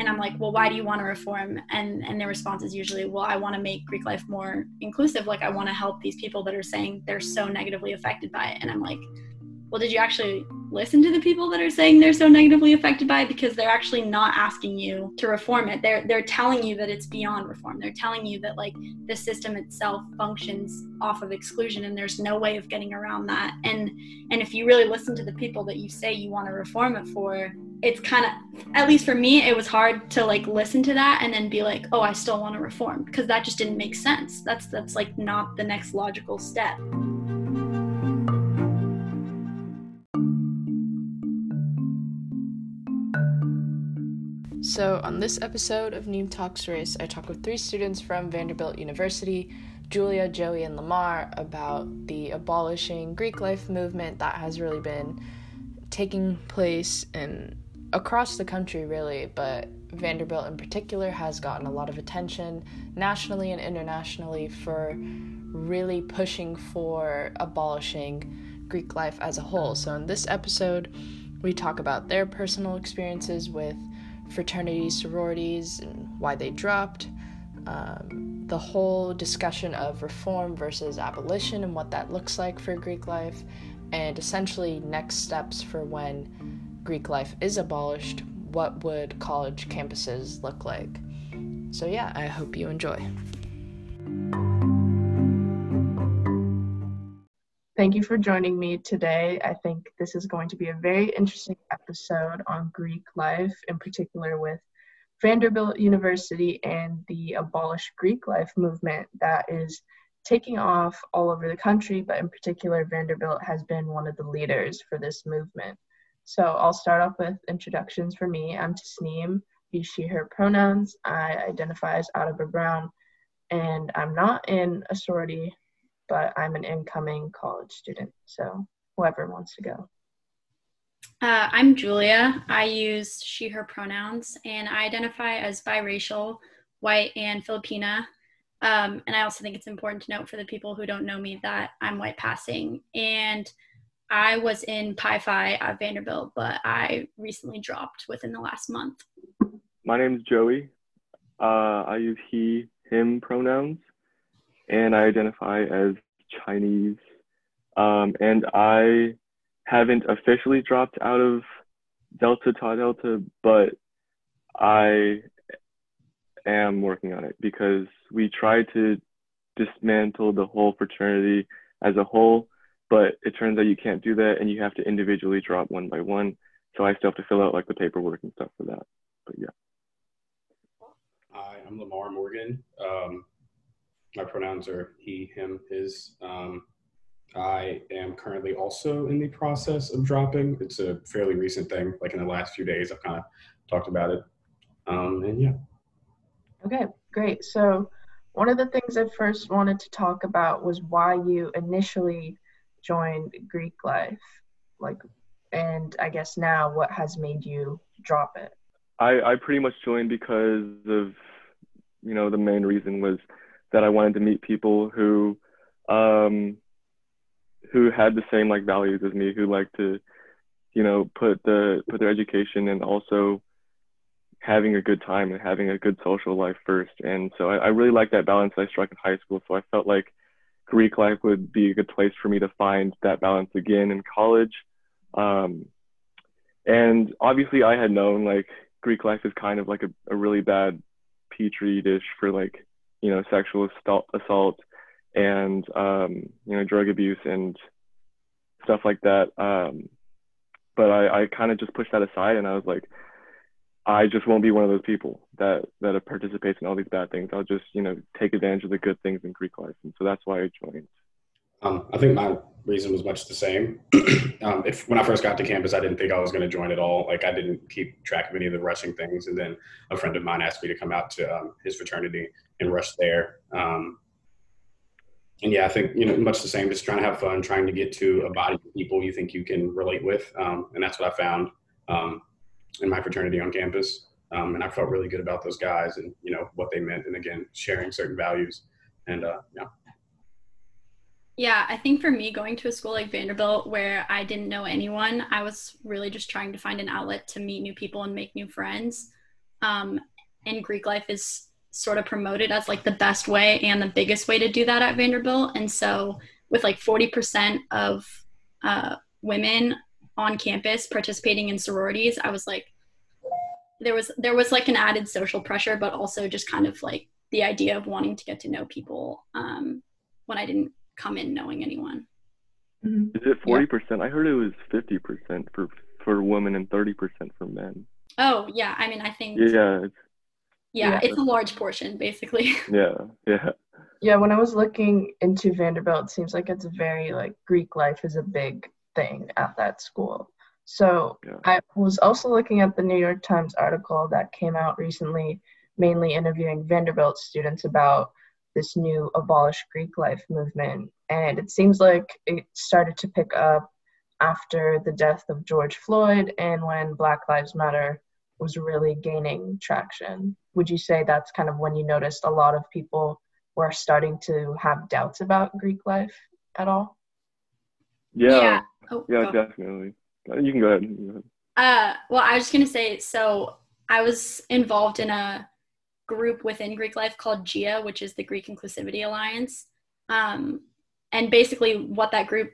and I'm like, well, why do you want to reform? And and their response is usually, well, I want to make Greek life more inclusive. Like I want to help these people that are saying they're so negatively affected by it. And I'm like, well, did you actually listen to the people that are saying they're so negatively affected by it? Because they're actually not asking you to reform it. They're they're telling you that it's beyond reform. They're telling you that like the system itself functions off of exclusion and there's no way of getting around that. And and if you really listen to the people that you say you want to reform it for, it's kind of at least for me it was hard to like listen to that and then be like oh i still want to reform because that just didn't make sense that's that's like not the next logical step So, on this episode of Neem Talks Race, I talk with three students from Vanderbilt University Julia, Joey, and Lamar about the abolishing Greek life movement that has really been taking place in across the country, really, but Vanderbilt in particular has gotten a lot of attention nationally and internationally for really pushing for abolishing Greek life as a whole. So, in this episode, we talk about their personal experiences with fraternities, sororities, and why they dropped. Um, the whole discussion of reform versus abolition and what that looks like for Greek life, and essentially next steps for when Greek life is abolished, what would college campuses look like? So, yeah, I hope you enjoy. Thank you for joining me today. I think this is going to be a very interesting episode on Greek life, in particular with Vanderbilt University and the Abolish Greek Life movement that is taking off all over the country, but in particular, Vanderbilt has been one of the leaders for this movement. So I'll start off with introductions for me. I'm Tasneem, use she, her pronouns. I identify as Audubon Brown, and I'm not in a sorority but I'm an incoming college student. So whoever wants to go. Uh, I'm Julia. I use she, her pronouns, and I identify as biracial, white, and Filipina. Um, and I also think it's important to note for the people who don't know me that I'm white passing. And I was in Pi Phi at Vanderbilt, but I recently dropped within the last month. My name is Joey. Uh, I use he, him pronouns and I identify as Chinese. Um, and I haven't officially dropped out of Delta Tau Delta, but I am working on it because we try to dismantle the whole fraternity as a whole, but it turns out you can't do that and you have to individually drop one by one. So I still have to fill out like the paperwork and stuff for that. But yeah. Hi, I'm Lamar Morgan. Um, my pronouns are he, him, his. Um, I am currently also in the process of dropping. It's a fairly recent thing. Like in the last few days, I've kind of talked about it. Um, and yeah. Okay, great. So, one of the things I first wanted to talk about was why you initially joined Greek life. Like, and I guess now what has made you drop it? I, I pretty much joined because of, you know, the main reason was that I wanted to meet people who um, who had the same like values as me, who like to, you know, put the put their education and also having a good time and having a good social life first. And so I, I really like that balance I struck in high school. So I felt like Greek life would be a good place for me to find that balance again in college. Um, and obviously I had known like Greek life is kind of like a, a really bad petri dish for like you know, sexual assault and, um, you know, drug abuse and stuff like that. Um, but I, I kind of just pushed that aside and I was like, I just won't be one of those people that, that participates in all these bad things. I'll just, you know, take advantage of the good things in Greek life. And so that's why I joined. Um, I think my reason was much the same. um, if when I first got to campus, I didn't think I was going to join at all. Like I didn't keep track of any of the rushing things. And then a friend of mine asked me to come out to um, his fraternity and rush there. Um, and yeah, I think you know much the same. Just trying to have fun, trying to get to a body of people you think you can relate with, um, and that's what I found um, in my fraternity on campus. and I felt really good about those guys and you know what they meant, and again sharing certain values. And uh, yeah. Yeah, I think for me, going to a school like Vanderbilt where I didn't know anyone, I was really just trying to find an outlet to meet new people and make new friends. Um, and Greek life is sort of promoted as like the best way and the biggest way to do that at Vanderbilt. And so, with like 40% of uh, women on campus participating in sororities, I was like, there was there was like an added social pressure, but also just kind of like the idea of wanting to get to know people um, when I didn't come in knowing anyone. Mm-hmm. Is it forty percent? I heard it was fifty percent for for women and thirty percent for men. Oh yeah, I mean I think yeah, it's, yeah, yeah, it's a large portion basically. Yeah, yeah. Yeah, when I was looking into Vanderbilt, it seems like it's very like Greek life is a big thing at that school. So yeah. I was also looking at the New York Times article that came out recently, mainly interviewing Vanderbilt students about this new abolish Greek life movement. And it seems like it started to pick up after the death of George Floyd and when Black Lives Matter was really gaining traction. Would you say that's kind of when you noticed a lot of people were starting to have doubts about Greek life at all? Yeah. Yeah, oh, yeah definitely. You can go ahead. Can go ahead. Uh, well, I was just going to say so I was involved in a group within Greek life called GIA, which is the Greek Inclusivity Alliance. Um, and basically, what that group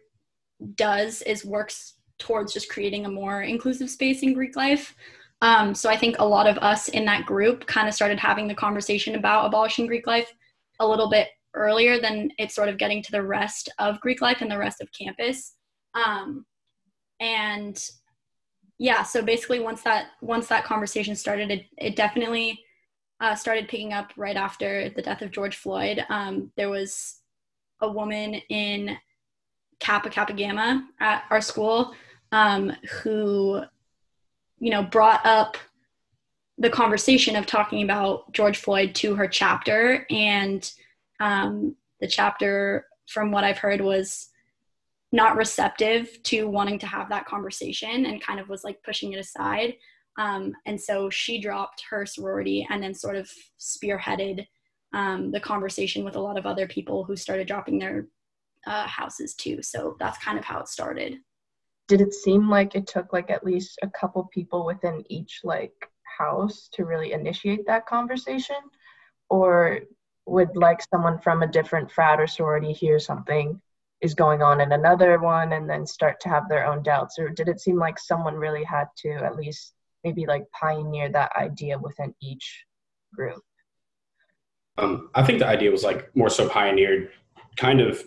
does is works towards just creating a more inclusive space in Greek life. Um, so I think a lot of us in that group kind of started having the conversation about abolishing Greek life a little bit earlier than it's sort of getting to the rest of Greek life and the rest of campus. Um, and yeah, so basically once that once that conversation started, it, it definitely uh, started picking up right after the death of George Floyd. Um, there was a woman in Kappa Kappa Gamma at our school um, who, you know, brought up the conversation of talking about George Floyd to her chapter, and um, the chapter, from what I've heard, was not receptive to wanting to have that conversation and kind of was like pushing it aside. Um, and so she dropped her sorority and then sort of spearheaded um, the conversation with a lot of other people who started dropping their uh, houses too. So that's kind of how it started. Did it seem like it took like at least a couple people within each like house to really initiate that conversation? Or would like someone from a different frat or sorority hear something is going on in another one and then start to have their own doubts? Or did it seem like someone really had to at least maybe like pioneer that idea within each group? Um, I think the idea was like more so pioneered, kind of.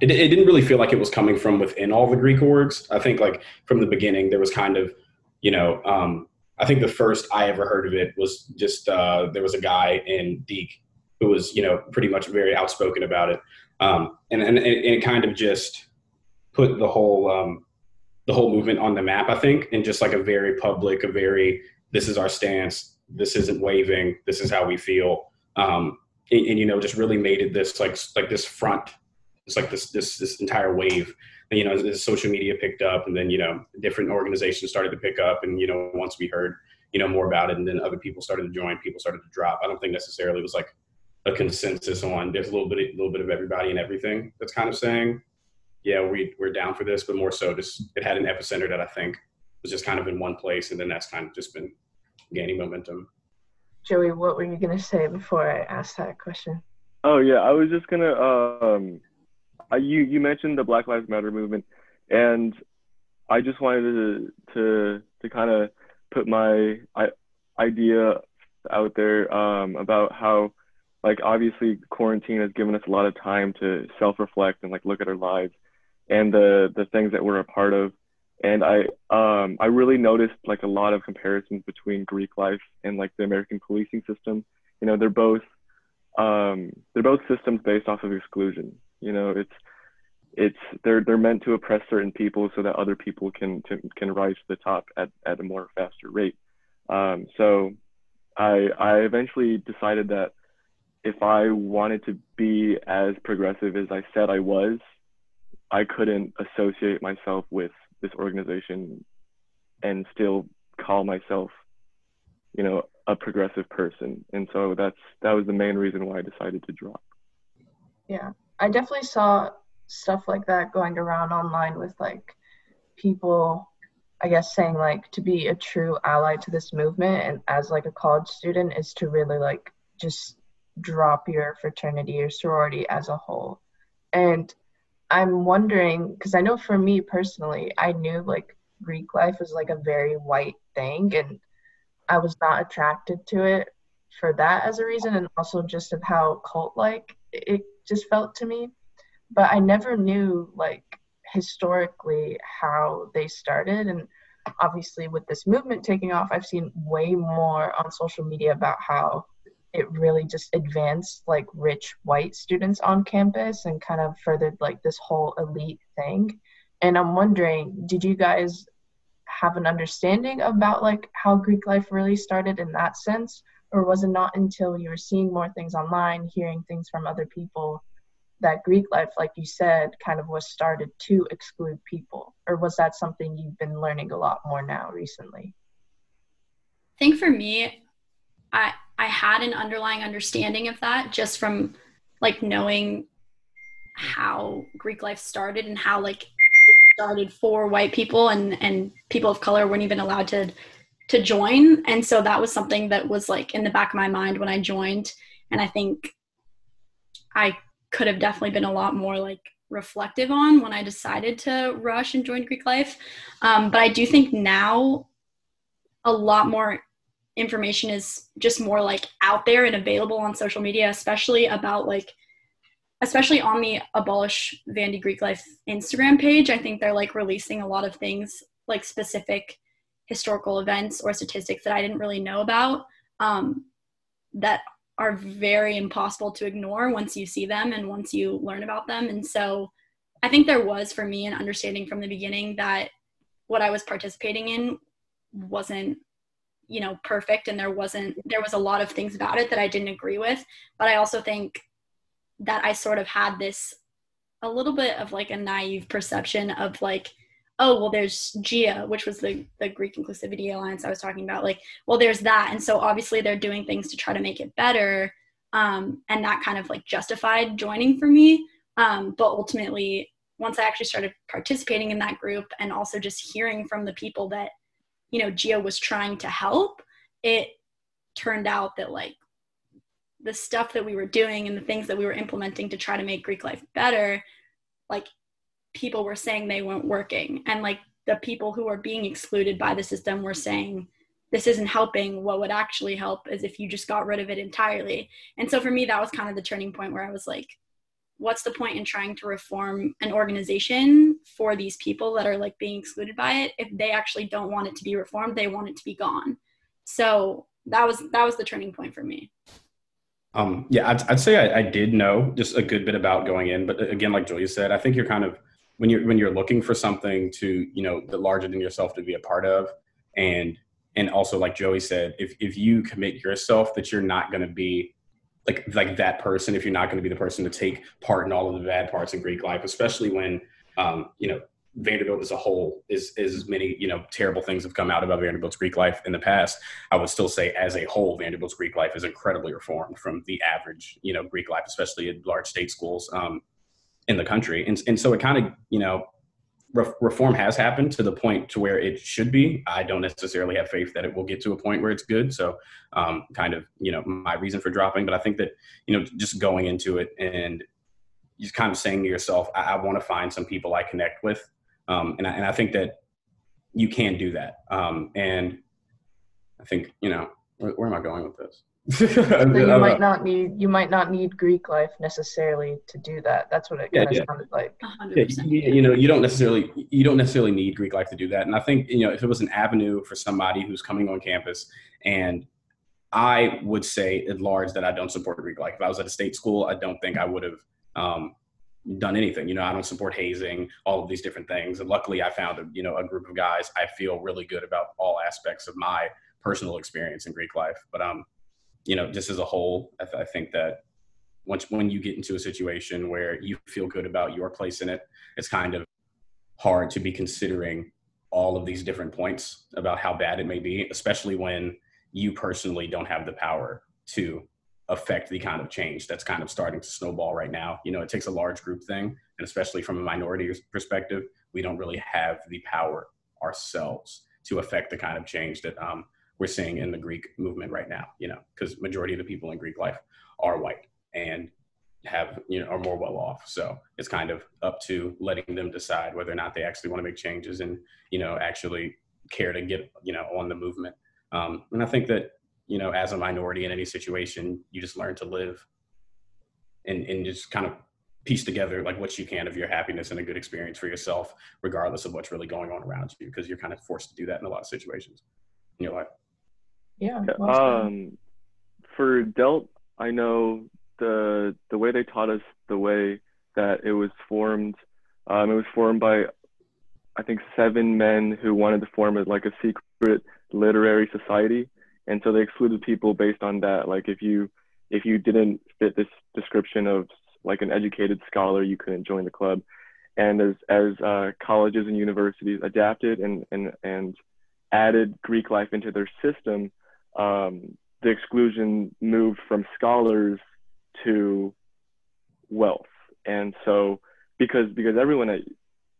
It, it didn't really feel like it was coming from within all the Greek orgs. I think like from the beginning there was kind of, you know, um, I think the first I ever heard of it was just uh, there was a guy in Deke who was you know pretty much very outspoken about it, um, and, and and it kind of just put the whole um, the whole movement on the map, I think, and just like a very public, a very this is our stance, this isn't waving, this is how we feel. Um, and, and, you know, just really made it this like like this front, it's like this this this entire wave. And you know, as, social media picked up, and then you know, different organizations started to pick up, and you know, once we heard you know more about it, and then other people started to join, people started to drop. I don't think necessarily it was like a consensus on there's a little bit a little bit of everybody and everything that's kind of saying yeah, we we're down for this, but more so just it had an epicenter that I think was just kind of in one place, and then that's kind of just been gaining momentum. Joey, what were you gonna say before I asked that question? Oh yeah, I was just gonna. Um, I, you you mentioned the Black Lives Matter movement, and I just wanted to to to kind of put my I, idea out there um, about how like obviously quarantine has given us a lot of time to self-reflect and like look at our lives and the the things that we're a part of. And I um, I really noticed like a lot of comparisons between Greek life and like the American policing system. You know, they're both um, they're both systems based off of exclusion. You know, it's it's they're they're meant to oppress certain people so that other people can to, can rise to the top at, at a more faster rate. Um, so I I eventually decided that if I wanted to be as progressive as I said I was, I couldn't associate myself with this organization and still call myself, you know, a progressive person. And so that's that was the main reason why I decided to drop. Yeah. I definitely saw stuff like that going around online with like people I guess saying like to be a true ally to this movement and as like a college student is to really like just drop your fraternity or sorority as a whole. And I'm wondering because I know for me personally, I knew like Greek life was like a very white thing and I was not attracted to it for that as a reason and also just of how cult like it just felt to me. But I never knew like historically how they started and obviously with this movement taking off i've seen way more on social media about how it really just advanced like rich white students on campus and kind of furthered like this whole elite thing and i'm wondering did you guys have an understanding about like how greek life really started in that sense or was it not until you were seeing more things online hearing things from other people that Greek life, like you said, kind of was started to exclude people? Or was that something you've been learning a lot more now recently? I think for me, I I had an underlying understanding of that just from like knowing how Greek life started and how like it started for white people and and people of color weren't even allowed to to join and so that was something that was like in the back of my mind when I joined and I think I could have definitely been a lot more like reflective on when I decided to rush and join Greek life. Um, but I do think now a lot more information is just more like out there and available on social media, especially about like, especially on the Abolish Vandy Greek Life Instagram page. I think they're like releasing a lot of things like specific historical events or statistics that I didn't really know about um, that are very impossible to ignore once you see them and once you learn about them. And so I think there was for me an understanding from the beginning that what I was participating in wasn't you know perfect and there wasn't there was a lot of things about it that I didn't agree with. But I also think that I sort of had this a little bit of like a naive perception of like oh well there's gia which was the the greek inclusivity alliance i was talking about. Like well there's that. And so obviously they're doing things to try to make it better um, and that kind of like justified joining for me. Um, but ultimately once i actually started participating in that group and also just hearing from the people that you know gia was trying to help it turned out that like the stuff that we were doing and the things that we were implementing to try to make greek life better like people were saying they weren't working. And like the people who were being excluded by the system were saying this isn't helping. What would actually help is if you just got rid of it entirely. And so for me that was kind of the turning point where i was like what's the point in trying to reform an organization for these people that are like being excluded by it if they actually don't want it to be reformed they want it to be gone? So that was that was the turning point for me. Um, yeah I'd, I'd say I, I did know just a good bit about going in but again like julia said i think you're kind of when you're when you're looking for something to you know the larger than yourself to be a part of and and also like joey said if if you commit yourself that you're not going to be like like that person if you're not going to be the person to take part in all of the bad parts in greek life especially when um, you know Vanderbilt as a whole is as many you know terrible things have come out about Vanderbilt's Greek life in the past. I would still say as a whole, Vanderbilt's Greek life is incredibly reformed from the average you know Greek life, especially in large state schools. Um, in the country. And, and so it kind of, you know, re- reform has happened to the point to where it should be. I don't necessarily have faith that it will get to a point where it's good. So um, kind of, you know, my reason for dropping, but I think that, you know, just going into it and just kind of saying to yourself, I, I want to find some people I connect with. Um, and, I, and I think that you can do that. Um, and I think, you know, where, where am I going with this? So you might not need you might not need Greek life necessarily to do that. That's what it kind yeah, of sounded like. Yeah, you, you know, you don't necessarily you don't necessarily need Greek life to do that. And I think you know if it was an avenue for somebody who's coming on campus, and I would say at large that I don't support Greek life. If I was at a state school, I don't think I would have um, done anything. You know, I don't support hazing, all of these different things. And luckily, I found a you know a group of guys I feel really good about all aspects of my personal experience in Greek life. But um, you know, just as a whole, I, th- I think that once when you get into a situation where you feel good about your place in it, it's kind of hard to be considering all of these different points about how bad it may be, especially when you personally don't have the power to affect the kind of change that's kind of starting to snowball right now. You know, it takes a large group thing, and especially from a minority perspective, we don't really have the power ourselves to affect the kind of change that um, we're seeing in the Greek movement right now. You know, because majority of the people in Greek life are white and have you know are more well off. So it's kind of up to letting them decide whether or not they actually want to make changes and you know actually care to get you know on the movement. Um, and I think that you know as a minority in any situation, you just learn to live and and just kind of piece together like what you can of your happiness and a good experience for yourself, regardless of what's really going on around you, because you're kind of forced to do that in a lot of situations in your life. Yeah. Um, for Delt, I know the the way they taught us the way that it was formed. Um, it was formed by I think seven men who wanted to form a, like a secret literary society, and so they excluded people based on that. Like if you if you didn't fit this description of like an educated scholar, you couldn't join the club. And as as uh, colleges and universities adapted and and and added Greek life into their system, um, the exclusion moved from scholars to wealth. And so because because everyone at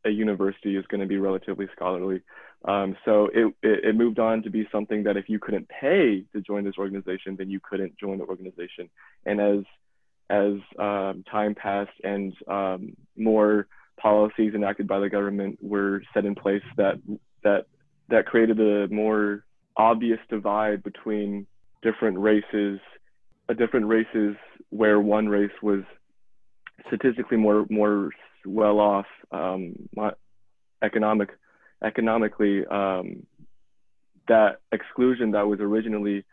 a university is going to be relatively scholarly. Um, so it, it, it, moved on to be something that if you couldn't pay to join this organization, then you couldn't join the organization. And as as um, time passed and um, more policies enacted by the government were set in place that that that created a more obvious divide between different races, a different races where one race was statistically more more well off um, economic economically um, that exclusion that was originally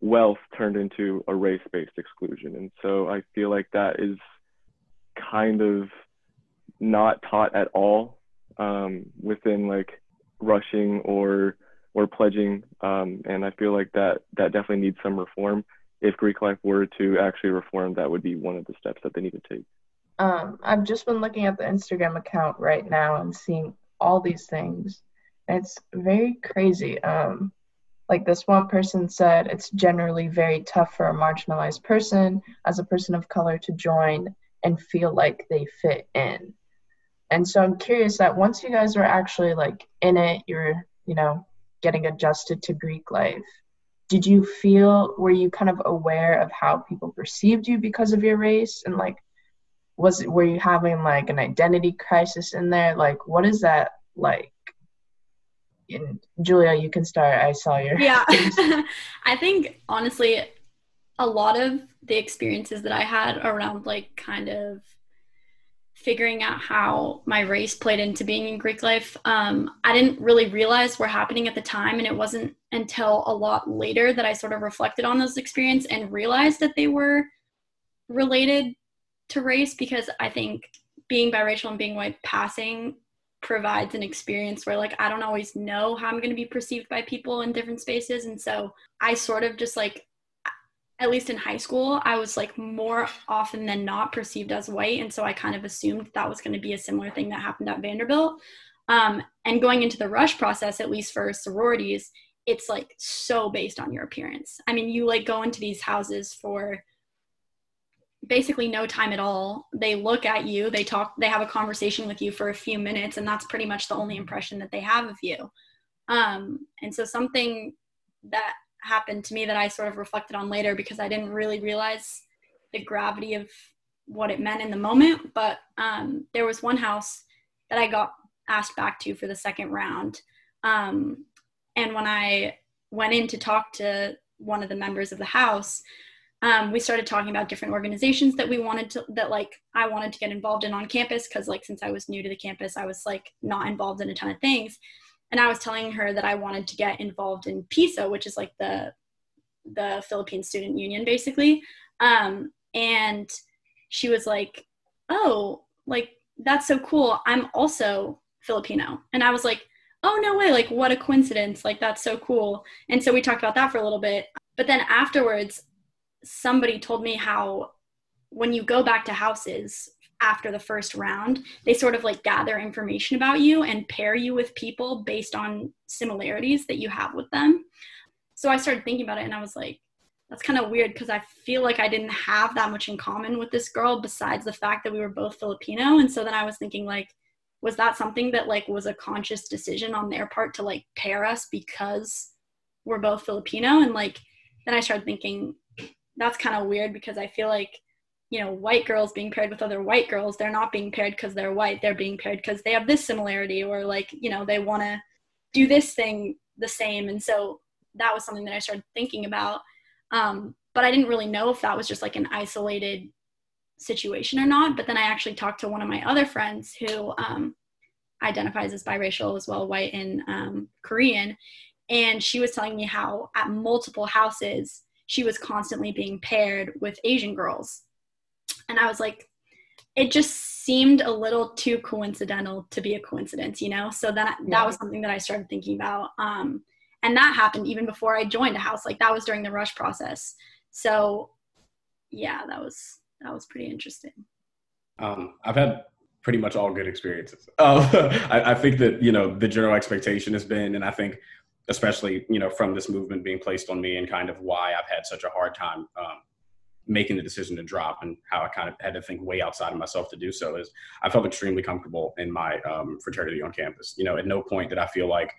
wealth turned into a race-based exclusion. And so i feel like that is kind of not taught at all um, within like rushing or or pledging um, and i feel like that that definitely needs some reform if greek life were to actually reform that would be one of the steps that they need to take um, I've just been looking at the Instagram account right now and seeing all these things. It's very crazy. Um, like this one person said, it's generally very tough for a marginalized person as a person of color to join and feel like they fit in. And so I'm curious that once you guys are actually like in it, you're, you know, getting adjusted to Greek life. Did you feel, were you kind of aware of how people perceived you because of your race? And like, was it were you having like an identity crisis in there? Like what is that like? And julia you can start. I saw your yeah. i think honestly a lot of the experiences that i had around like kind of figuring out how my race played into being in greek life. Um, i didn't really realize were happening at the time and it wasn't until a lot later that i sort of reflected on those experiences and realized that they were related to race because I think being biracial and being white passing provides an experience where like I don't always know how I'm going to be perceived by people in different spaces. And so I sort of just like at least in high school I was like more often than not perceived as white and so I kind of assumed that was going to be a similar thing that happened at Vanderbilt um, and going into the rush process at least for sororities it's like so based on your appearance I mean you like go into these houses for basically no time at all. They look at you, they talk, they have a conversation with you for a few minutes, and that's pretty much the only impression that they have of you. Um, and so something that happened to me that I sort of reflected on later because I didn't really realize the gravity of what it meant in the moment. But um, there was one house that I got asked back to for the second round. Um, and when I went in to talk to one of the members of the house, um, we started talking about different organizations that we wanted to that like i wanted to get involved in on campus because like since i was new to the campus i was like not involved in a ton of things and i was telling her that i wanted to get involved in pisa which is like the the philippine student union basically. Um, and she was like oh like that's so cool. I'm also filipino. And i was like oh no way. Like what a coincidence. Like that's so cool. And so we talked about that for a little bit. But then afterwards somebody told me how when you go back to houses after the first round, they sort of like gather information about you and pair you with people based on similarities that you have with them. So I started thinking about it and I was like, that's kind of weird because I feel like I didn't have that much in common with this girl besides the fact that we were both Filipino. And so then I was thinking like, was that something that like was a conscious decision on their part to like pair us because we're both Filipino? And like then I started thinking that's kind of weird because I feel like you know white girls being paired with other white girls they're not being paired because they're white they're being paired because they have this similarity or like you know they want to do this thing the same and so that was something that i started thinking about um, but I didn't really know if that was just like an isolated situation or not. But then I actually talked to one of my other friends who um, identifies as biracial as well, white and um, Korean. And she was telling me how at multiple houses, she was constantly being paired with Asian girls. And I was like, it just seemed a little too coincidental to be a coincidence, you know? So that, yeah. that was something that I started thinking about. Um, and that happened even before i joined a house like that was during the rush process so yeah that was that was pretty interesting um, i've had pretty much all good experiences uh, I, I, think that you know the general expectation has been and i think especially you know from this movement being placed on me and kind of why i've had such a hard time um, making the decision to drop and how I kind of had to think way outside of myself to do so is I felt extremely comfortable in my um, fraternity on campus. You know, at no point did I feel like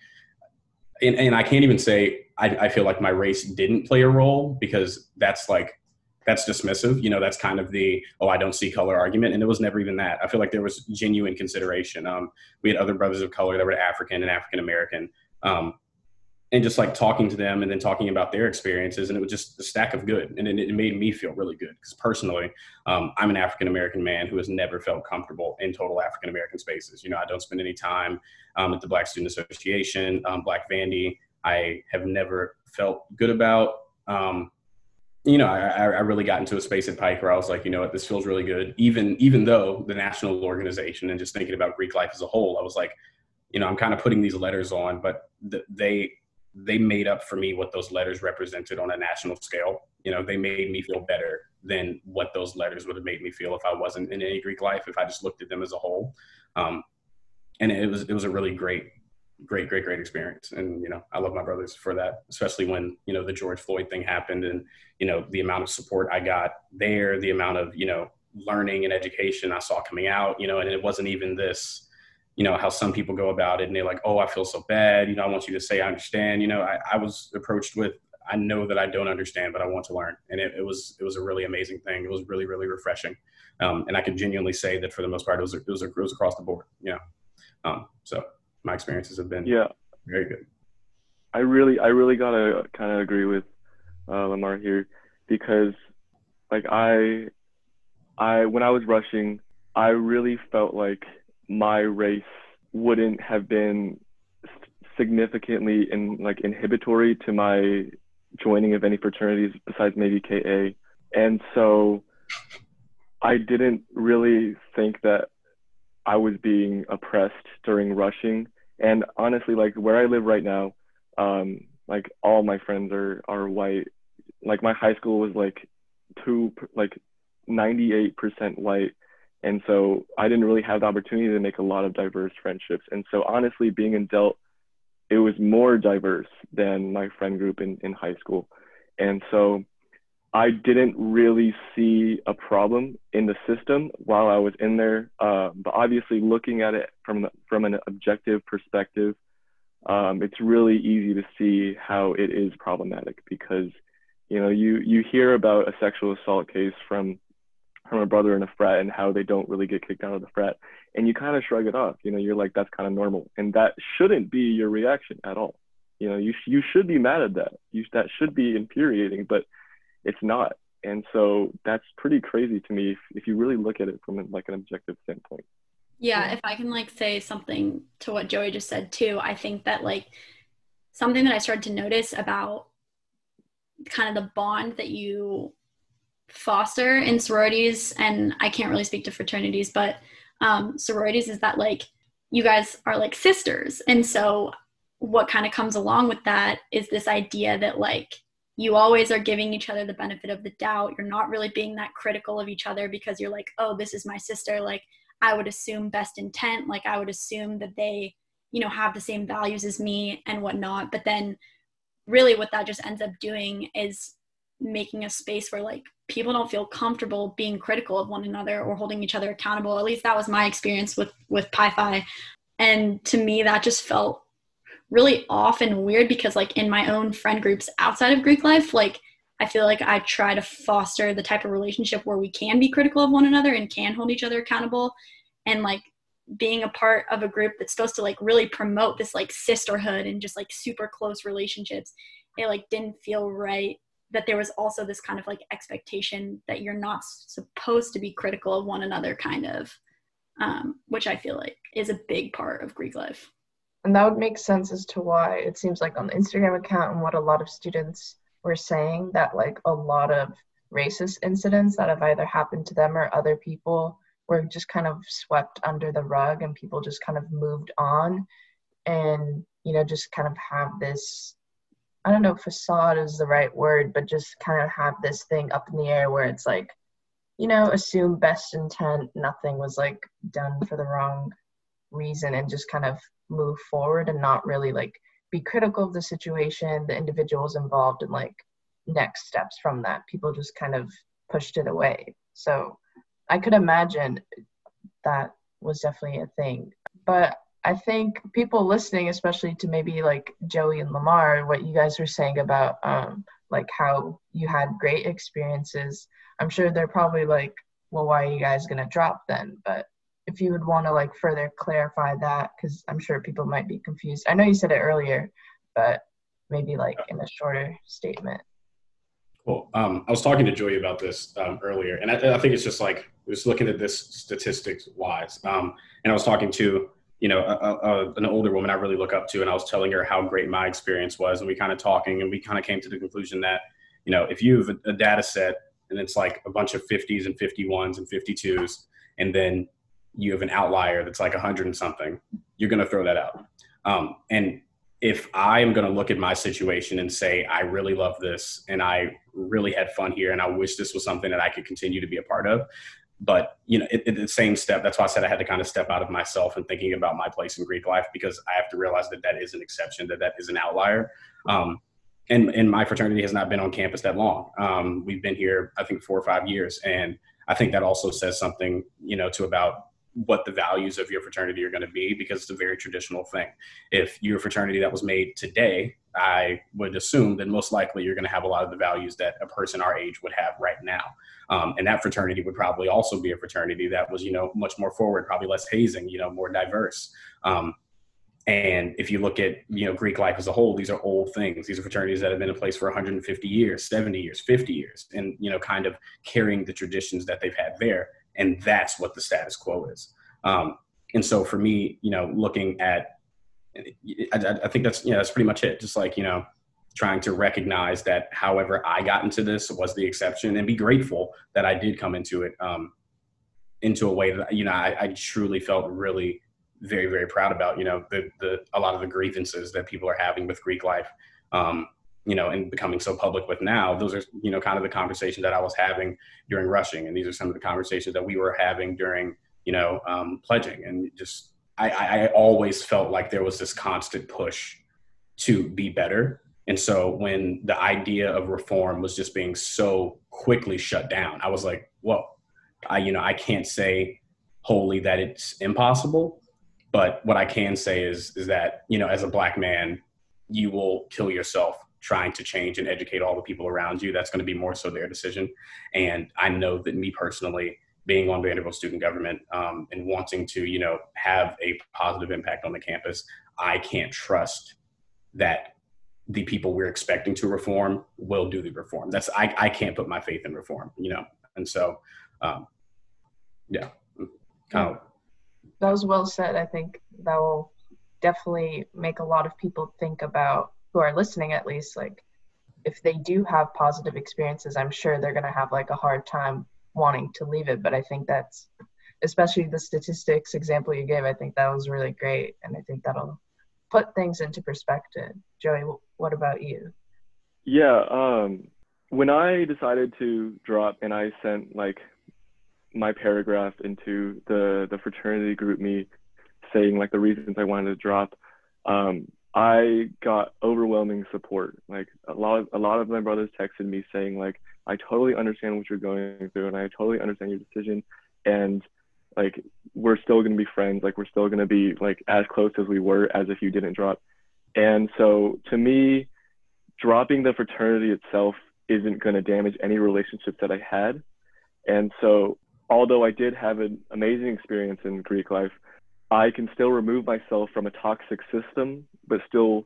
and, and I can't even say I, I feel like my race didn't play a role because that's like that's dismissive. You know, that's kind of the oh I don't see color argument, and it was never even that. I feel like there was genuine consideration. Um, we had other brothers of color that were African and African American, um, and just like talking to them and then talking about their experiences and it was just a stack of good and it, made me feel really good because personally um, i'm an african american man who has never felt comfortable in total african american spaces you know i don't spend any time um, at the black student association um, black vandy i have never felt good about um, you know, I, I really got into a space at Pike where I was like, you know what, this feels really good. Even even though the national organization and just thinking about Greek life as a whole, I was like, you know, I'm kind of putting these letters on, but th- they they made up for me what those letters represented on a national scale. You know, they made me feel better than what those letters would have made me feel if I wasn't in any Greek life, if I just looked at them as a whole. Um, and it was it was a really great, great, great, great experience. And you know, I love my brothers for that, especially when you know the George Floyd thing happened, and you know the amount of support I got there, the amount of you know learning and education I saw coming out. You know, and it wasn't even this you know how some people go about it and they're like oh i feel so bad. You know i want you to say i understand. You know i, I was approached with i know that i don't understand but i want to learn. And it, it was it was a really amazing thing. It was really really refreshing. Um, and i can genuinely say that for the most part it was, it was, it was across the board you know. Um, so my experiences have been yeah. very good. I really i really gotta kind of agree with uh, lamar here because like i i when i was rushing i really felt like my race wouldn't have been significantly in like inhibitory to my joining of any fraternities besides maybe KA. And so I didn't really think that I was being oppressed during rushing. And honestly, like where I live right now, um, like all my friends are are white. Like my high school was like two like 98% white and so I didn't really have the opportunity to make a lot of diverse friendships. And so honestly, being in Delt, it was more diverse than my friend group in, in high school. And so I didn't really see a problem in the system while I was in there. Uh, but obviously, looking at it from from an objective perspective, um, it's really easy to see how it is problematic because you know you you hear about a sexual assault case from from a brother in a frat and how they don't really get kicked out of the frat. And you kind of shrug it off you know you're like that's kind of normal. And that shouldn't be your reaction at all. You know you, you should be mad at that. You that should be infuriating but it's not. And so that's pretty crazy to me if, if you really look at it from like an objective standpoint. Yeah. if i can like say something to what joey just said too i think that like something that i started to notice about kind of the bond that you foster in sororities, and I can't really speak to fraternities, but um, sororities is that like you guys are like sisters. And so what kind of comes along with that is this idea that like you always are giving each other the benefit of the doubt. You're not really being that critical of each other because you're like, oh, this is my sister. Like, I would assume best intent. Like, I would assume that they, you know, have the same values as me and whatnot. But then, really, what that just ends up doing is making a space where like people don't feel comfortable being critical of one another or holding each other accountable. At least that was my experience with with Phi. And to me that just felt really off and weird because like in my own friend groups outside of Greek life, like I feel like I try to foster the type of relationship where we can be critical of one another and can hold each other accountable. And like being a part of a group that's supposed to like really promote this like sisterhood and just like super close relationships, it like didn't feel right that there was also this kind of like expectation that you're not supposed to be critical of one another kind of um, which i feel like is a big part of greek life. And that would make sense as to why it seems like on the instagram account and what a lot of students were saying that like a lot of racist incidents that have either happened to them or other people were just kind of swept under the rug and people just kind of moved on and you know just kind of have this I don't know if facade is the right word, but just kind of have this thing up in the air where it's like, you know, assume best intent, nothing was like done for the wrong reason, and just kind of move forward and not really like be critical of the situation, the individuals involved, and like next steps from that. People just kind of pushed it away. So I could imagine that was definitely a thing. But I think people listening, especially to maybe like Joey and Lamar, what you guys were saying about um, like how you had great experiences, I'm sure they're probably like, well, why are you guys gonna drop then? But if you would want to like further clarify that, because I'm sure people might be confused. I know you said it earlier, but maybe like in a shorter statement. Cool. Um, I was talking to Joey about this um, earlier, and I, I, think it's just like just looking at this statistics wise. Um, and I was talking to you know, a, a, an older woman I really look up to, and I was telling her how great my experience was, and we kind of talking, and we kind of came to the conclusion that, you know, if you have a, a data set and it's like a bunch of 50s and 51s and 52s, and then you have an outlier that's like 100 and something, you're going to throw that out. Um, and if I am going to look at my situation and say, I really love this and I really had fun here and I wish this was something that I could continue to be a part of, but you know, it, it, the same step. That's why I said I had to kind of step out of myself and thinking about my place in Greek life because I have to realize that that is an exception, that that is an outlier. Um, and and my fraternity has not been on campus that long. Um, we've been here, I think, four or five years, and I think that also says something, you know, to about what the values of your fraternity are going to be because it's a very traditional thing. If you're a fraternity that was made today, I would assume that most likely you're going to have a lot of the values that a person our age would have right now. Um, and that fraternity would probably also be a fraternity that was, you know, much more forward, probably less hazing, you know, more diverse. Um, and if you look at, you know, Greek life as a whole, these are old things. These are fraternities that have been in place for 150 years, 70 years, 50 years, and, you know, kind of carrying the traditions that they've had there and that's what the status quo is. Um, and so for me, you know, looking at, I, I think that's you know that's pretty much it. Just like you know, trying to recognize that however I got into this was the exception, and be grateful that I did come into it um, into a way that you know I, I truly felt really very very proud about. You know, the the a lot of the grievances that people are having with Greek life. Um, you know, and becoming so public with now, those are, you know, kind of the conversations that I was having during rushing. And these are some of the conversations that we were having during, you know, um, pledging. And just, I, I always felt like there was this constant push to be better. And so when the idea of reform was just being so quickly shut down, I was like, whoa, I, you know, I can't say wholly that it's impossible, but what I can say is, is that, you know, as a black man, you will kill yourself trying to change and educate all the people around you, that's going to be more so their decision. And I know that me personally, being on Vanderbilt student government um, and wanting to, you know, have a positive impact on the campus, I can't trust that the people we're expecting to reform will do the reform. That's I, I can't put my faith in reform, you know. And so, um, yeah, kind of. That was well said. I think that will definitely make a lot of people think about who are listening at least like if they do have positive experiences i'm sure they're going to have like a hard time wanting to leave it. But i think that's especially the statistics example you gave i think that was really great. And i think that'll put things into perspective. Joey what about you? Yeah um when i decided to drop and i sent like my paragraph into the the fraternity GroupMe saying like the reasons i wanted to drop um I got overwhelming support. Like a lot of a lot of my brothers texted me saying like I totally understand what you're going through and I totally understand your decision and like we're still going to be friends like we're still going to be like as close as we were as if you didn't drop. And so to me dropping the fraternity itself isn't going to damage any relationships that I had. And so although I did have an amazing experience in Greek life, I can still remove myself from a toxic system, but still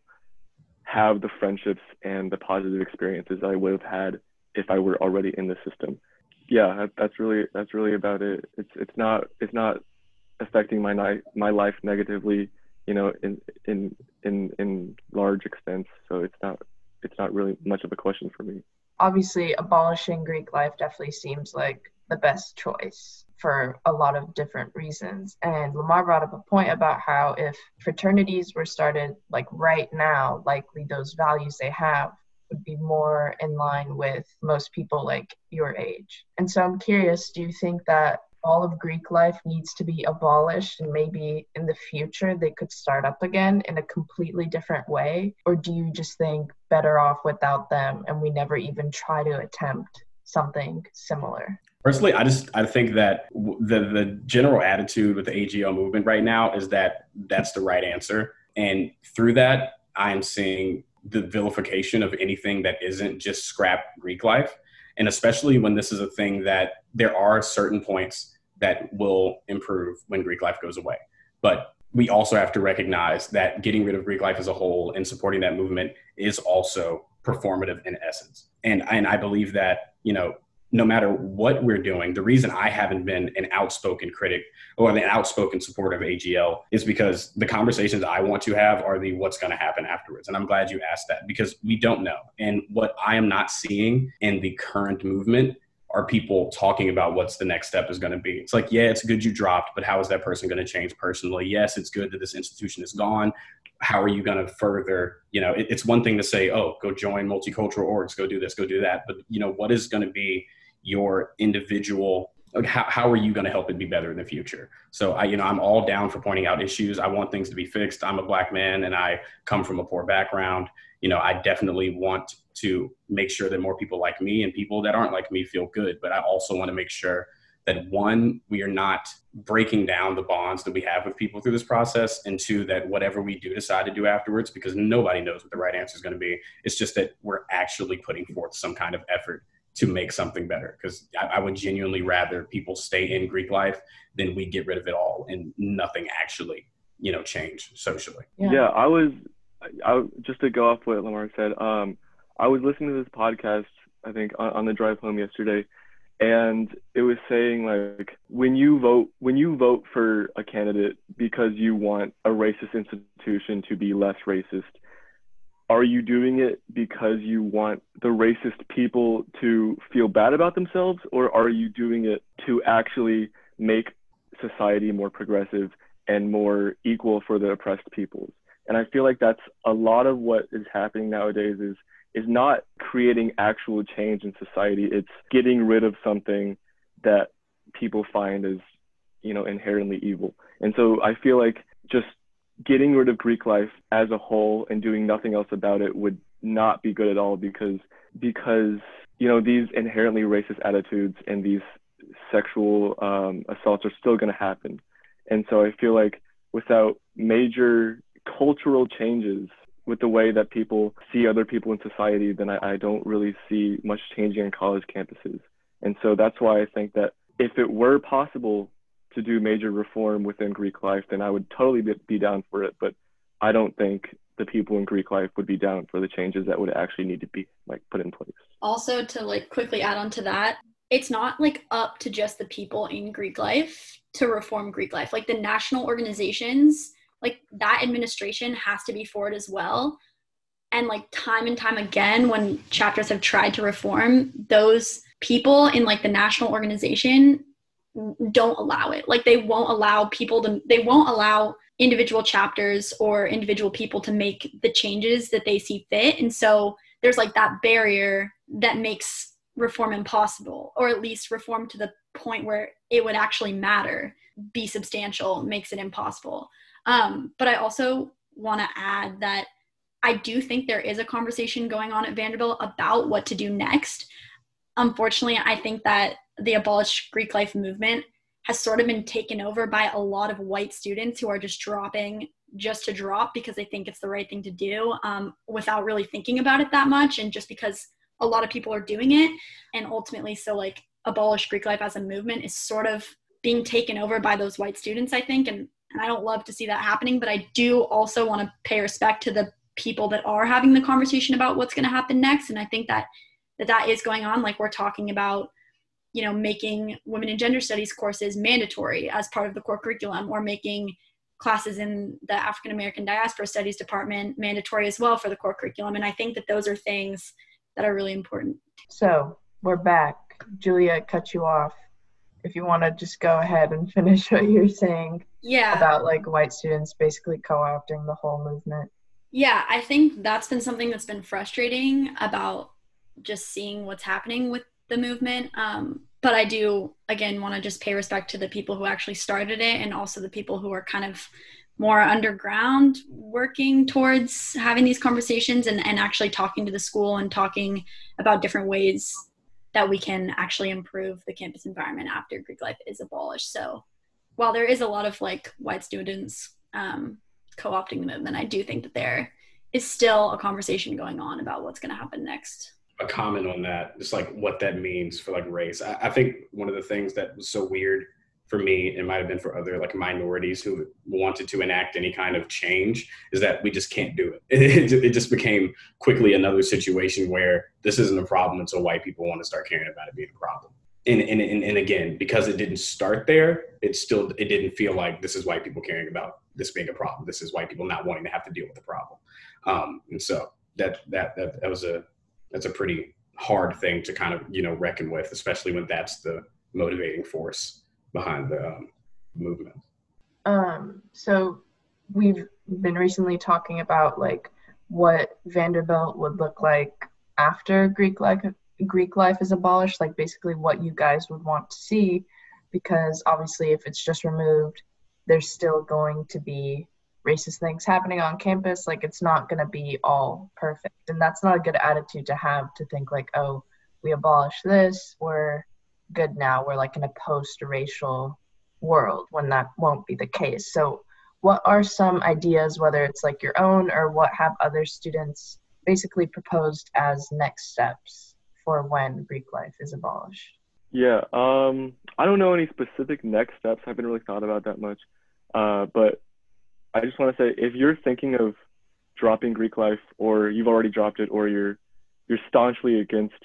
have the friendships and the positive experiences I would have had if I were already in the system. Yeah, that's really that's really about it. It's it's not it's not affecting my ni- my life negatively, you know, in in in in large extents. So it's not it's not really much of a question for me. Obviously, abolishing Greek life definitely seems like the best choice for a lot of different reasons. And Lamar brought up a point about how if fraternities were started like right now, likely those values they have would be more in line with most people like your age. And so I'm curious, do you think that all of Greek life needs to be abolished and maybe in the future they could start up again in a completely different way? Or do you just think better off without them and we never even try to attempt something similar? Personally, I just I think that the the general attitude with the AGL movement right now is that that's the right answer, and through that, I am seeing the vilification of anything that isn't just scrap Greek life, and especially when this is a thing that there are certain points that will improve when Greek life goes away, but we also have to recognize that getting rid of Greek life as a whole and supporting that movement is also performative in essence. And and I believe that you know no matter what we're doing, the reason I haven't been an outspoken critic or an outspoken supporter of AGL is because the conversations I want to have are the what's going to happen afterwards. And I'm glad you asked that because we don't know. And what I am not seeing in the current movement are people talking about what's the next step is going to be. It's like, yeah, it's good you dropped, but how is that person going to change personally? Yes, it's good that this institution is gone. How are you going to further? You know, it, it's one thing to say, oh, go join multicultural orgs, go do this, go do that. But, you know, what is going to be your individual like how, how are you going to help it be better in the future? So i you know i'm all down for pointing out issues. I want things to be fixed. I'm a black man and i come from a poor background. You know i definitely want to make sure that more people like me and people that aren't like me feel good but i also want to make sure that one we are not breaking down the bonds that we have with people through this process and two that whatever we do decide to do afterwards because nobody knows what the right answer is going to be. It's just that we're actually putting forth some kind of effort to make something better because I, I, would genuinely rather people stay in greek life than we get rid of it all and nothing actually you know change socially. Yeah, yeah i was I, just to go off what lamar said um, i was listening to this podcast i think on, on the drive home yesterday and it was saying like when you vote when you vote for a candidate because you want a racist institution to be less racist are you doing it because you want the racist people to feel bad about themselves or are you doing it to actually make society more progressive and more equal for the oppressed peoples? And i feel like that's a lot of what is happening nowadays is is not creating actual change in society. It's getting rid of something that people find as you know inherently evil. And so i feel like just getting rid of Greek life as a whole and doing nothing else about it would not be good at all because because you know these inherently racist attitudes and these sexual um, assaults are still going to happen. And so i feel like without major cultural changes with the way that people see other people in society then i, I don't really see much changing on college campuses. And so that's why i think that if it were possible to do major reform within Greek life, then I would totally be, down for it. But I don't think the people in Greek life would be down for the changes that would actually need to be like put in place. Also, to like quickly add on to that, it's not like up to just the people in Greek life to reform Greek life. Like the national organizations, like that administration has to be for it as well. And like time and time again, when chapters have tried to reform, those people in like the national organization don't allow it. Like they won't allow people to, they won't allow individual chapters or individual people to make the changes that they see fit. And so there's like that barrier that makes reform impossible, or at least reform to the point where it would actually matter, be substantial, makes it impossible. Um, but I also want to add that I do think there is a conversation going on at Vanderbilt about what to do next. Unfortunately, I think that the abolish Greek life movement has sort of been taken over by a lot of white students who are just dropping just to drop because they think it's the right thing to do um, without really thinking about it that much and just because a lot of people are doing it. And ultimately so like abolish greek life as a movement is sort of being taken over by those white students i think. And, and i don't love to see that happening but i do also want to pay respect to the people that are having the conversation about what's going to happen next. And i think that that that is going on. Like we're talking about you know making women and gender studies courses mandatory as part of the core curriculum or making classes in the african american diaspora studies department mandatory as well for the core curriculum. And i think that those are things that are really important. So we're back. Julia cut you off. If you want to just go ahead and finish what you're saying yeah. about like white students basically co-opting the whole movement. Yeah i think that's been something that's been frustrating about just seeing what's happening with the movement. Um, but I do, again, want to just pay respect to the people who actually started it and also the people who are kind of more underground working towards having these conversations and, and actually talking to the school and talking about different ways that we can actually improve the campus environment after Greek life is abolished. So while there is a lot of like white students um, co-opting the movement, I do think that there is still a conversation going on about what's going to happen next a comment on that, just like what that means for like race. I, I, think one of the things that was so weird for me, it might have been for other like minorities who wanted to enact any kind of change, is that we just can't do it. It, it just became quickly another situation where this isn't a problem until white people want to start caring about it being a problem. And, and, and, and again, because it didn't start there, it still it didn't feel like this is white people caring about this being a problem. This is white people not wanting to have to deal with the problem. Um, and so that that that, that was a that's a pretty hard thing to kind of you know reckon with, especially when that's the motivating force behind the um, movement. Um, so we've been recently talking about like what Vanderbilt would look like after Greek life Greek life is abolished, like basically what you guys would want to see, because obviously if it's just removed, there's still going to be racist things happening on campus like it's not going to be all perfect. And that's not a good attitude to have to think like oh we abolish this we're good now. We're like in a post-racial world when that won't be the case. So what are some ideas whether it's like your own or what have other students basically proposed as next steps for when greek life is abolished? Yeah um i don't know any specific next steps. I haven't really thought about that much. Uh, but I just want to say if you're thinking of dropping Greek life or you've already dropped it or you're you're staunchly against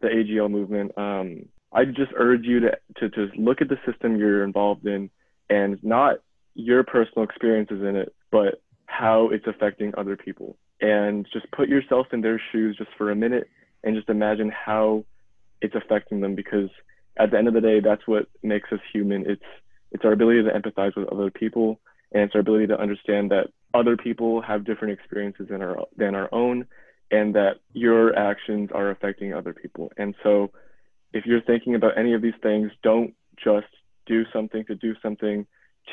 the AGL movement, um, I just urge you to, to to look at the system you're involved in and not your personal experiences in it, but how it's affecting other people. And just put yourself in their shoes just for a minute and just imagine how it's affecting them because at the end of the day that's what makes us human. It's it's our ability to empathize with other people and it's our ability to understand that other people have different experiences than our than our own and that your actions are affecting other people. And so if you're thinking about any of these things don't just do something to do something.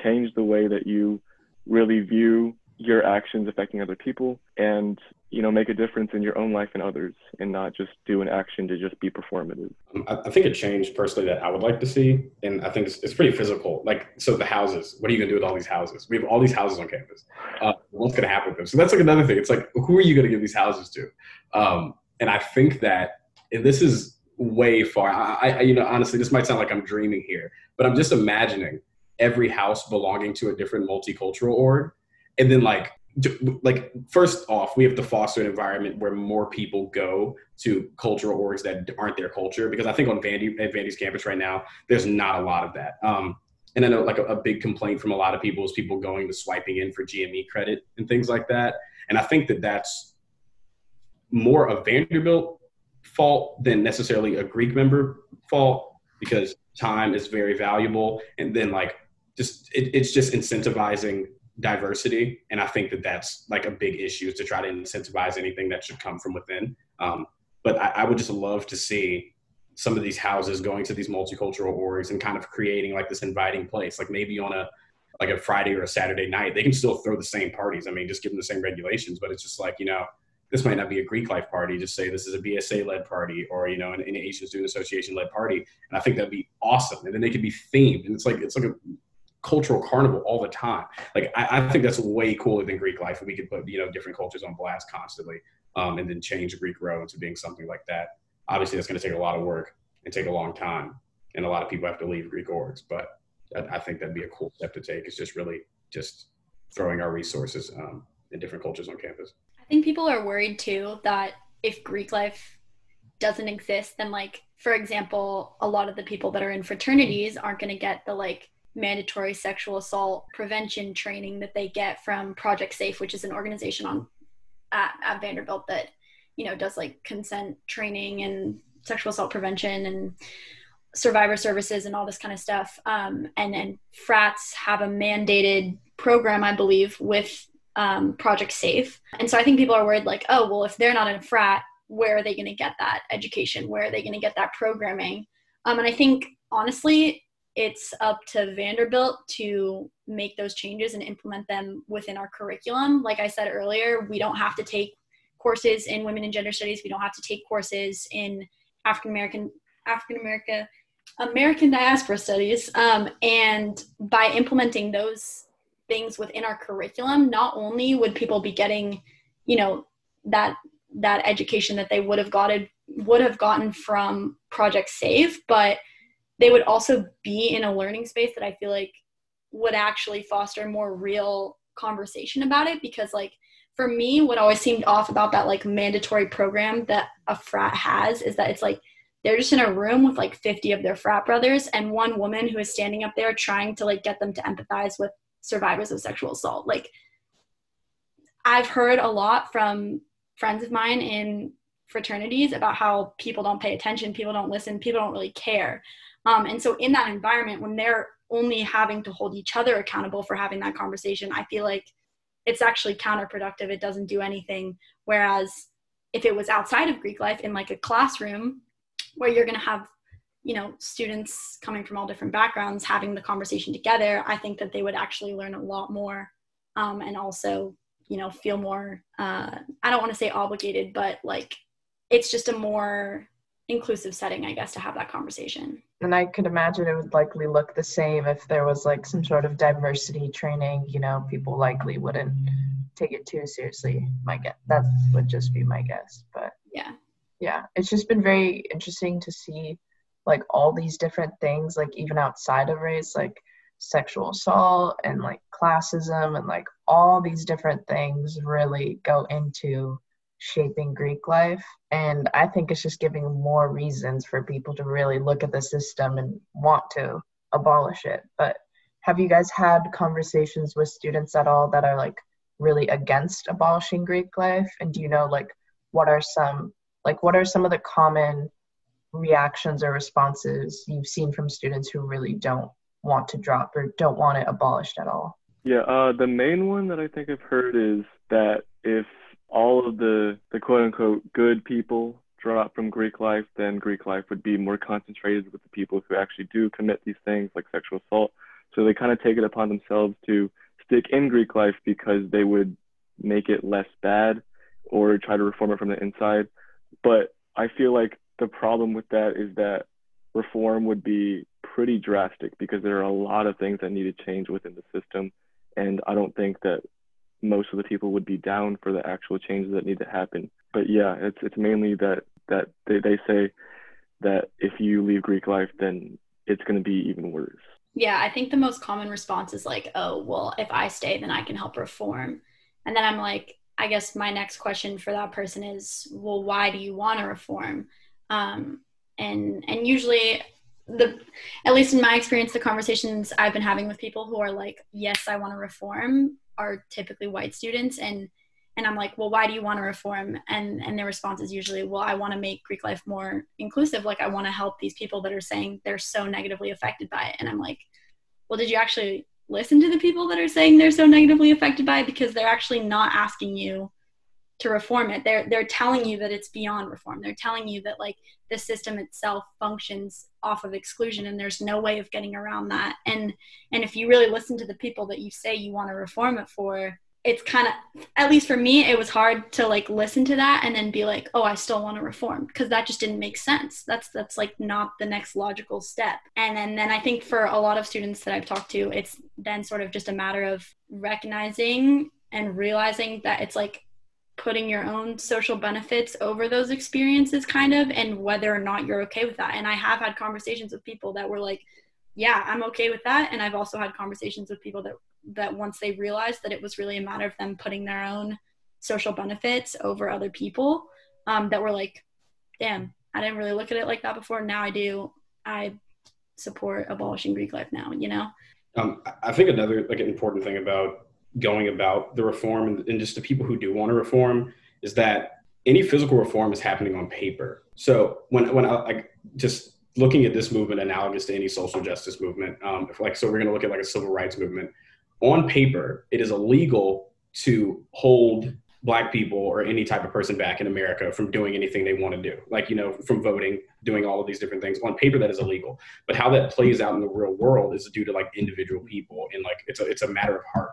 Change the way that you really view your actions affecting other people and you know make a difference in your own life and others and not just do an action to just be performative. Um, I, think a change personally that i would like to see and i think it's, it's, pretty physical like so the houses what are you going to do with all these houses? We have all these houses on campus. Uh, what's going to happen with them? So that's like another thing. It's like who are you going to give these houses to? Um, and i think that and this is way far I, I you know honestly this might sound like i'm dreaming here but i'm just imagining every house belonging to a different multicultural org and then like like first off we have to foster an environment where more people go to cultural orgs that aren't their culture because i think on vandy at vandy's campus right now there's not a lot of that. Um, and i know like a, a, big complaint from a lot of people is people going to swiping in for gme credit and things like that. And i think that that's more a vanderbilt fault than necessarily a greek member fault because time is very valuable. And then like just it, it's just incentivizing diversity and i think that that's like a big issue is to try to incentivize anything that should come from within um, but I, I, would just love to see some of these houses going to these multicultural orgs and kind of creating like this inviting place like maybe on a like a Friday or a Saturday night, they can still throw the same parties. I mean, just give them the same regulations, but it's just like, you know, this might not be a Greek life party. Just say this is a BSA led party or, you know, an, an Asian Student Association led party. And I think that'd be awesome. And then they could be themed. And it's like, it's like a cultural carnival all the time. Like, I, I think that's way cooler than Greek life. We could put, you know, different cultures on blast constantly um, and then change Greek row into being something like that. Obviously, that's going to take a lot of work and take a long time. And a lot of people have to leave Greek orgs, but I, I think that'd be a cool step to take. It's just really just throwing our resources um, in different cultures on campus. I think people are worried too that if Greek life doesn't exist, then like for example, a lot of the people that are in fraternities aren't going to get the like mandatory sexual assault prevention training that they get from Project Safe, which is an organization on at, at Vanderbilt that you know does like consent training and sexual assault prevention and survivor services and all this kind of stuff. Um, and and frats have a mandated program, I believe, with um, Project Safe. And so I think people are worried, like, oh, well, if they're not in a frat, where are they going to get that education? Where are they going to get that programming? Um, and I think honestly, it's up to Vanderbilt to make those changes and implement them within our curriculum. Like I said earlier, we don't have to take courses in women and gender studies. We don't have to take courses in African American African America American diaspora studies. Um, and by implementing those things within our curriculum, not only would people be getting, you know, that that education that they would have gotten would have gotten from Project Safe, but they would also be in a learning space that I feel like would actually foster more real conversation about it because like for me what always seemed off about that like mandatory program that a frat has is that it's like they're just in a room with like 50 of their frat brothers and one woman who is standing up there trying to like get them to empathize with survivors of sexual assault. Like i've heard a lot from friends of mine in fraternities about how people don't pay attention people don't listen people don't really care um, and so in that environment when they're only having to hold each other accountable for having that conversation i feel like it's actually counterproductive. It doesn't do anything. Whereas if it was outside of greek life in like a classroom where you're going to have you know students coming from all different backgrounds having the conversation together i think that they would actually learn a lot more um, and also you know feel more uh, i don't want to say obligated but like it's just a more inclusive setting i guess to have that conversation. And i could imagine it would likely look the same if there was like some sort of diversity training you know people likely wouldn't take it too seriously my guess that would just be my guess but yeah. Yeah it's just been very interesting to see like all these different things like even outside of race like sexual assault and like classism and like all these different things really go into shaping greek life. And i think it's just giving more reasons for people to really look at the system and want to abolish it. But have you guys had conversations with students at all that are like really against abolishing greek life? And do you know like what are some like what are some of the common reactions or responses you've seen from students who really don't want to drop or don't want it abolished at all? Yeah uh, the main one that i think i've heard is that if all of the the quote unquote good people drop from greek life then greek life would be more concentrated with the people who actually do commit these things like sexual assault so they kind of take it upon themselves to stick in greek life because they would make it less bad or try to reform it from the inside but I feel like the problem with that is that reform would be pretty drastic because there are a lot of things that need to change within the system. And I don't think that most of the people would be down for the actual changes that need to happen. But yeah, it's it's mainly that that they, they say that if you leave Greek life, then it's going to be even worse. Yeah, I think the most common response is like, oh, well, if I stay, then I can help reform. And then I'm like, I guess my next question for that person is, well, why do you want to reform? Um, and and usually the at least in my experience the conversations i've been having with people who are like yes i want to reform are typically white students and and i'm like well why do you want to reform? And and their response is usually well i want to make greek life more inclusive like i want to help these people that are saying they're so negatively affected by it. And i'm like well did you actually listen to the people that are saying they're so negatively affected by it? Because they're actually not asking you to reform it. They're they're telling you that it's beyond reform. They're telling you that like the system itself functions off of exclusion and there's no way of getting around that. And and if you really listen to the people that you say you want to reform it for, it's kind of at least for me it was hard to like listen to that and then be like oh i still want to reform because that just didn't make sense that's that's like not the next logical step and then then i think for a lot of students that i've talked to it's then sort of just a matter of recognizing and realizing that it's like putting your own social benefits over those experiences kind of and whether or not you're okay with that. And i have had conversations with people that were like yeah i'm okay with that. And i've also had conversations with people that that once they realized that it was really a matter of them putting their own social benefits over other people um, that were like damn i didn't really look at it like that before. Now i do. I support abolishing greek life now you know? Um, i think another like an important thing about going about the reform and, and just the people who do want to reform is that any physical reform is happening on paper. So when when I like just looking at this movement analogous to any social justice movement, um, if like so we're going to look at like a civil rights movement. On paper, it is illegal to hold black people or any type of person back in America from doing anything they want to do, like you know, from voting, doing all of these different things. On paper, that is illegal, but how that plays out in the real world is due to like individual people, and like it's a it's a matter of heart.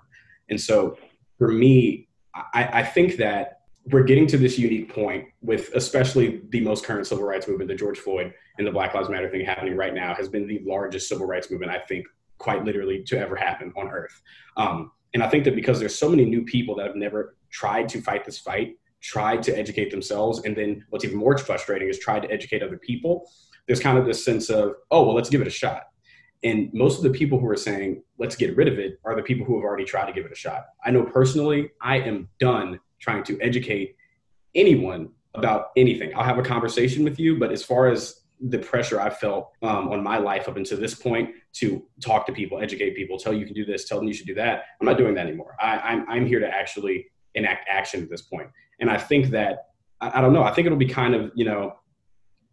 And so for me, I, I think that we're getting to this unique point with especially the most current civil rights movement, the George Floyd and the Black Lives Matter thing happening right now has been the largest civil rights movement, I think, quite literally to ever happen on earth. Um, and I think that because there's so many new people that have never tried to fight this fight, tried to educate themselves, and then what's even more frustrating is tried to educate other people, there's kind of this sense of, oh, well, let's give it a shot. And most of the people who are saying, let's get rid of it, are the people who have already tried to give it a shot. I know personally, I am done trying to educate anyone about anything. I'll have a conversation with you, but as far as the pressure I felt um, on my life up until this point to talk to people, educate people, tell you can do this, tell them you should do that, I'm not doing that anymore. I, I'm, I'm here to actually enact action at this point. And I think that, I, I don't know, I think it'll be kind of, you know,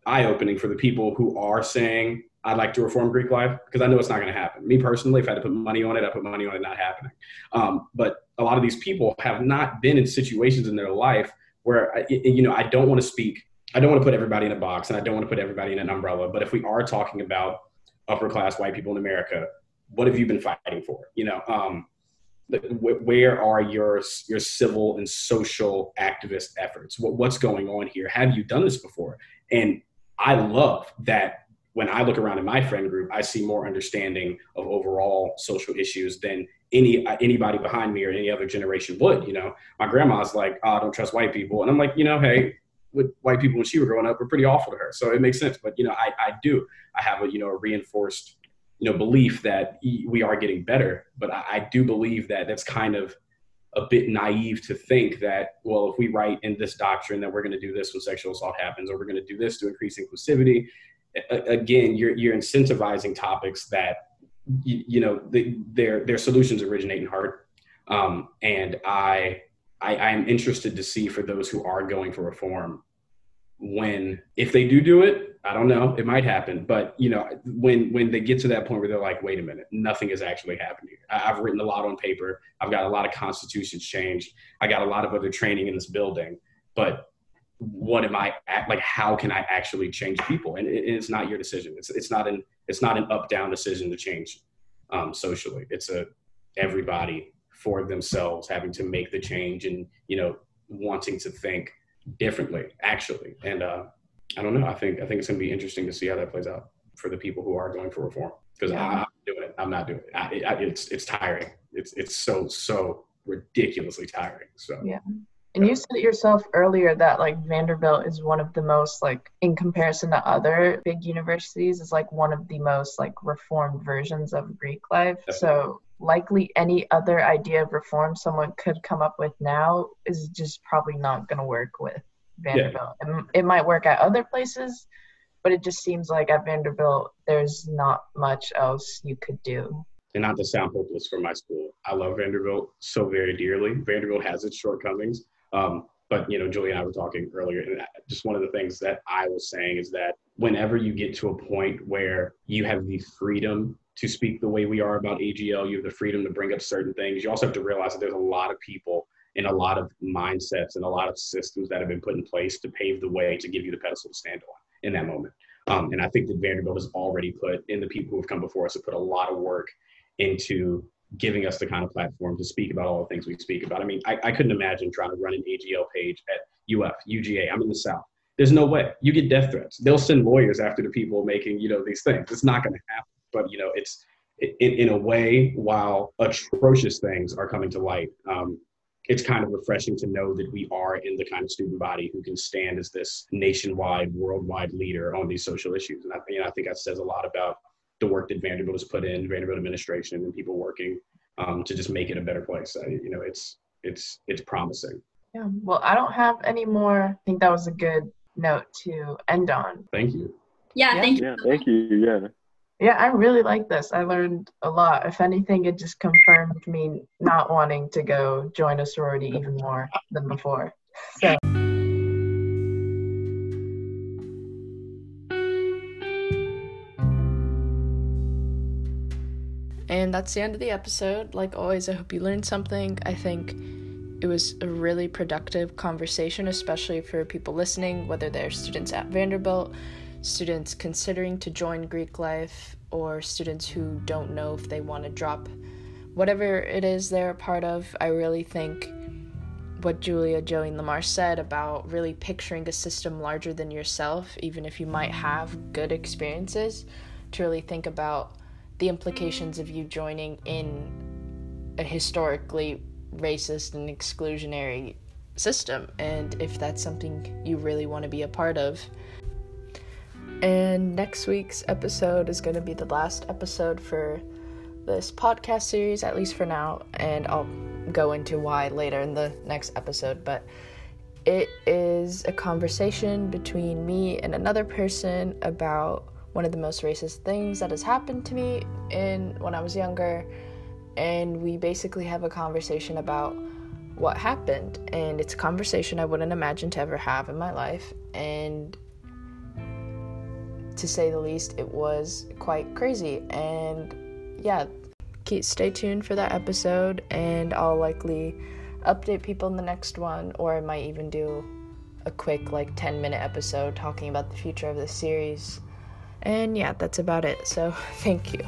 eye opening for the people who are saying, I'd like to reform Greek life because I know it's not going to happen. Me personally, if I had to put money on it, I put money on it not happening. Um, but a lot of these people have not been in situations in their life where you know I don't want to speak. I don't want to put everybody in a box, and I don't want to put everybody in an umbrella. But if we are talking about upper class white people in America, what have you been fighting for? You know, um, where are your your civil and social activist efforts? What, what's going on here? Have you done this before? And I love that when I look around in my friend group, I see more understanding of overall social issues than any uh, anybody behind me or any other generation would. You know, my grandma's like, oh, I don't trust white people," and I'm like, you know, hey, with white people when she was growing up were pretty awful to her, so it makes sense. But you know, I I do I have a you know a reinforced you know belief that we are getting better, but I, I do believe that that's kind of a bit naive to think that well if we write in this doctrine that we're going to do this when sexual assault happens or we're going to do this to increase inclusivity again, you're you're incentivizing topics that you, you know the, their their solutions originate in heart, um, and I, I I'm interested to see for those who are going for reform when if they do do it i don't know it might happen. But you know when when they get to that point where they're like wait a minute nothing is actually happening i've written a lot on paper. I've got a lot of constitutions changed. I got a lot of other training in this building. But what am I like? How can I actually change people? And it, it's not your decision. It's it's not an it's not an up down decision to change um, socially. It's a everybody for themselves having to make the change and you know wanting to think differently actually. And uh, I don't know. I think I think it's going to be interesting to see how that plays out for the people who are going for reform because yeah. I'm doing it. I'm not doing it. I, it. It's it's tiring. It's it's so so ridiculously tiring. So yeah. And you said it yourself earlier that like Vanderbilt is one of the most like in comparison to other big universities is like one of the most like reformed versions of Greek life. So likely any other idea of reform someone could come up with now is just probably not going to work with Vanderbilt. Yeah. It might work at other places, but it just seems like at Vanderbilt there's not much else you could do. And not to sound hopeless for my school, I love Vanderbilt so very dearly. Vanderbilt has its shortcomings, um, but you know, Julie and I were talking earlier, and just one of the things that I was saying is that whenever you get to a point where you have the freedom to speak the way we are about AGL, you have the freedom to bring up certain things. You also have to realize that there's a lot of people and a lot of mindsets and a lot of systems that have been put in place to pave the way to give you the pedestal to stand on in that moment. Um, and I think that Vanderbilt has already put and the people who have come before us have put a lot of work into giving us the kind of platform to speak about all the things we speak about. I mean, I, I couldn't imagine trying to run an AGL page at UF, UGA. I'm in the South. There's no way. You get death threats. They'll send lawyers after the people making, you know, these things. It's not going to happen. But, you know, it's in, in a way, while atrocious things are coming to light, um, it's kind of refreshing to know that we are in the kind of student body who can stand as this nationwide, worldwide leader on these social issues. And I, you know, I think that says a lot about the work that Vanderbilt has put in, Vanderbilt administration, and people working um, to just make it a better place. I, you know, it's it's it's promising. Yeah. Well, I don't have any more. I think that was a good note to end on. Thank you. Yeah. Yeah. Thank you. Yeah, thank you. Yeah. Yeah, I really like this. I learned a lot. If anything, it just confirmed me not wanting to go join a sorority even more than before. So, And that's the end of the episode. Like always, I hope you learned something. I think it was a really productive conversation, especially for people listening, whether they're students at Vanderbilt, students considering to join Greek life, or students who don't know if they want to drop whatever it is they're a part of. I really think what Julia, Joey, Lamar said about really picturing a system larger than yourself, even if you might have good experiences, to really think about the implications of you joining in a historically racist and exclusionary system, and if that's something you really want to be a part of. And next week's episode is going to be the last episode for this podcast series, at least for now, and I'll go into why later in the next episode. But it is a conversation between me and another person about one of the most racist things that has happened to me in when I was younger, and we basically have a conversation about what happened, and it's a conversation I wouldn't imagine to ever have in my life, and to say the least, it was quite crazy. And yeah, stay tuned for that episode, and I'll likely update people in the next one, or I might even do a quick like 10 minute episode talking about the future of the series. And yeah, that's about it. So thank you.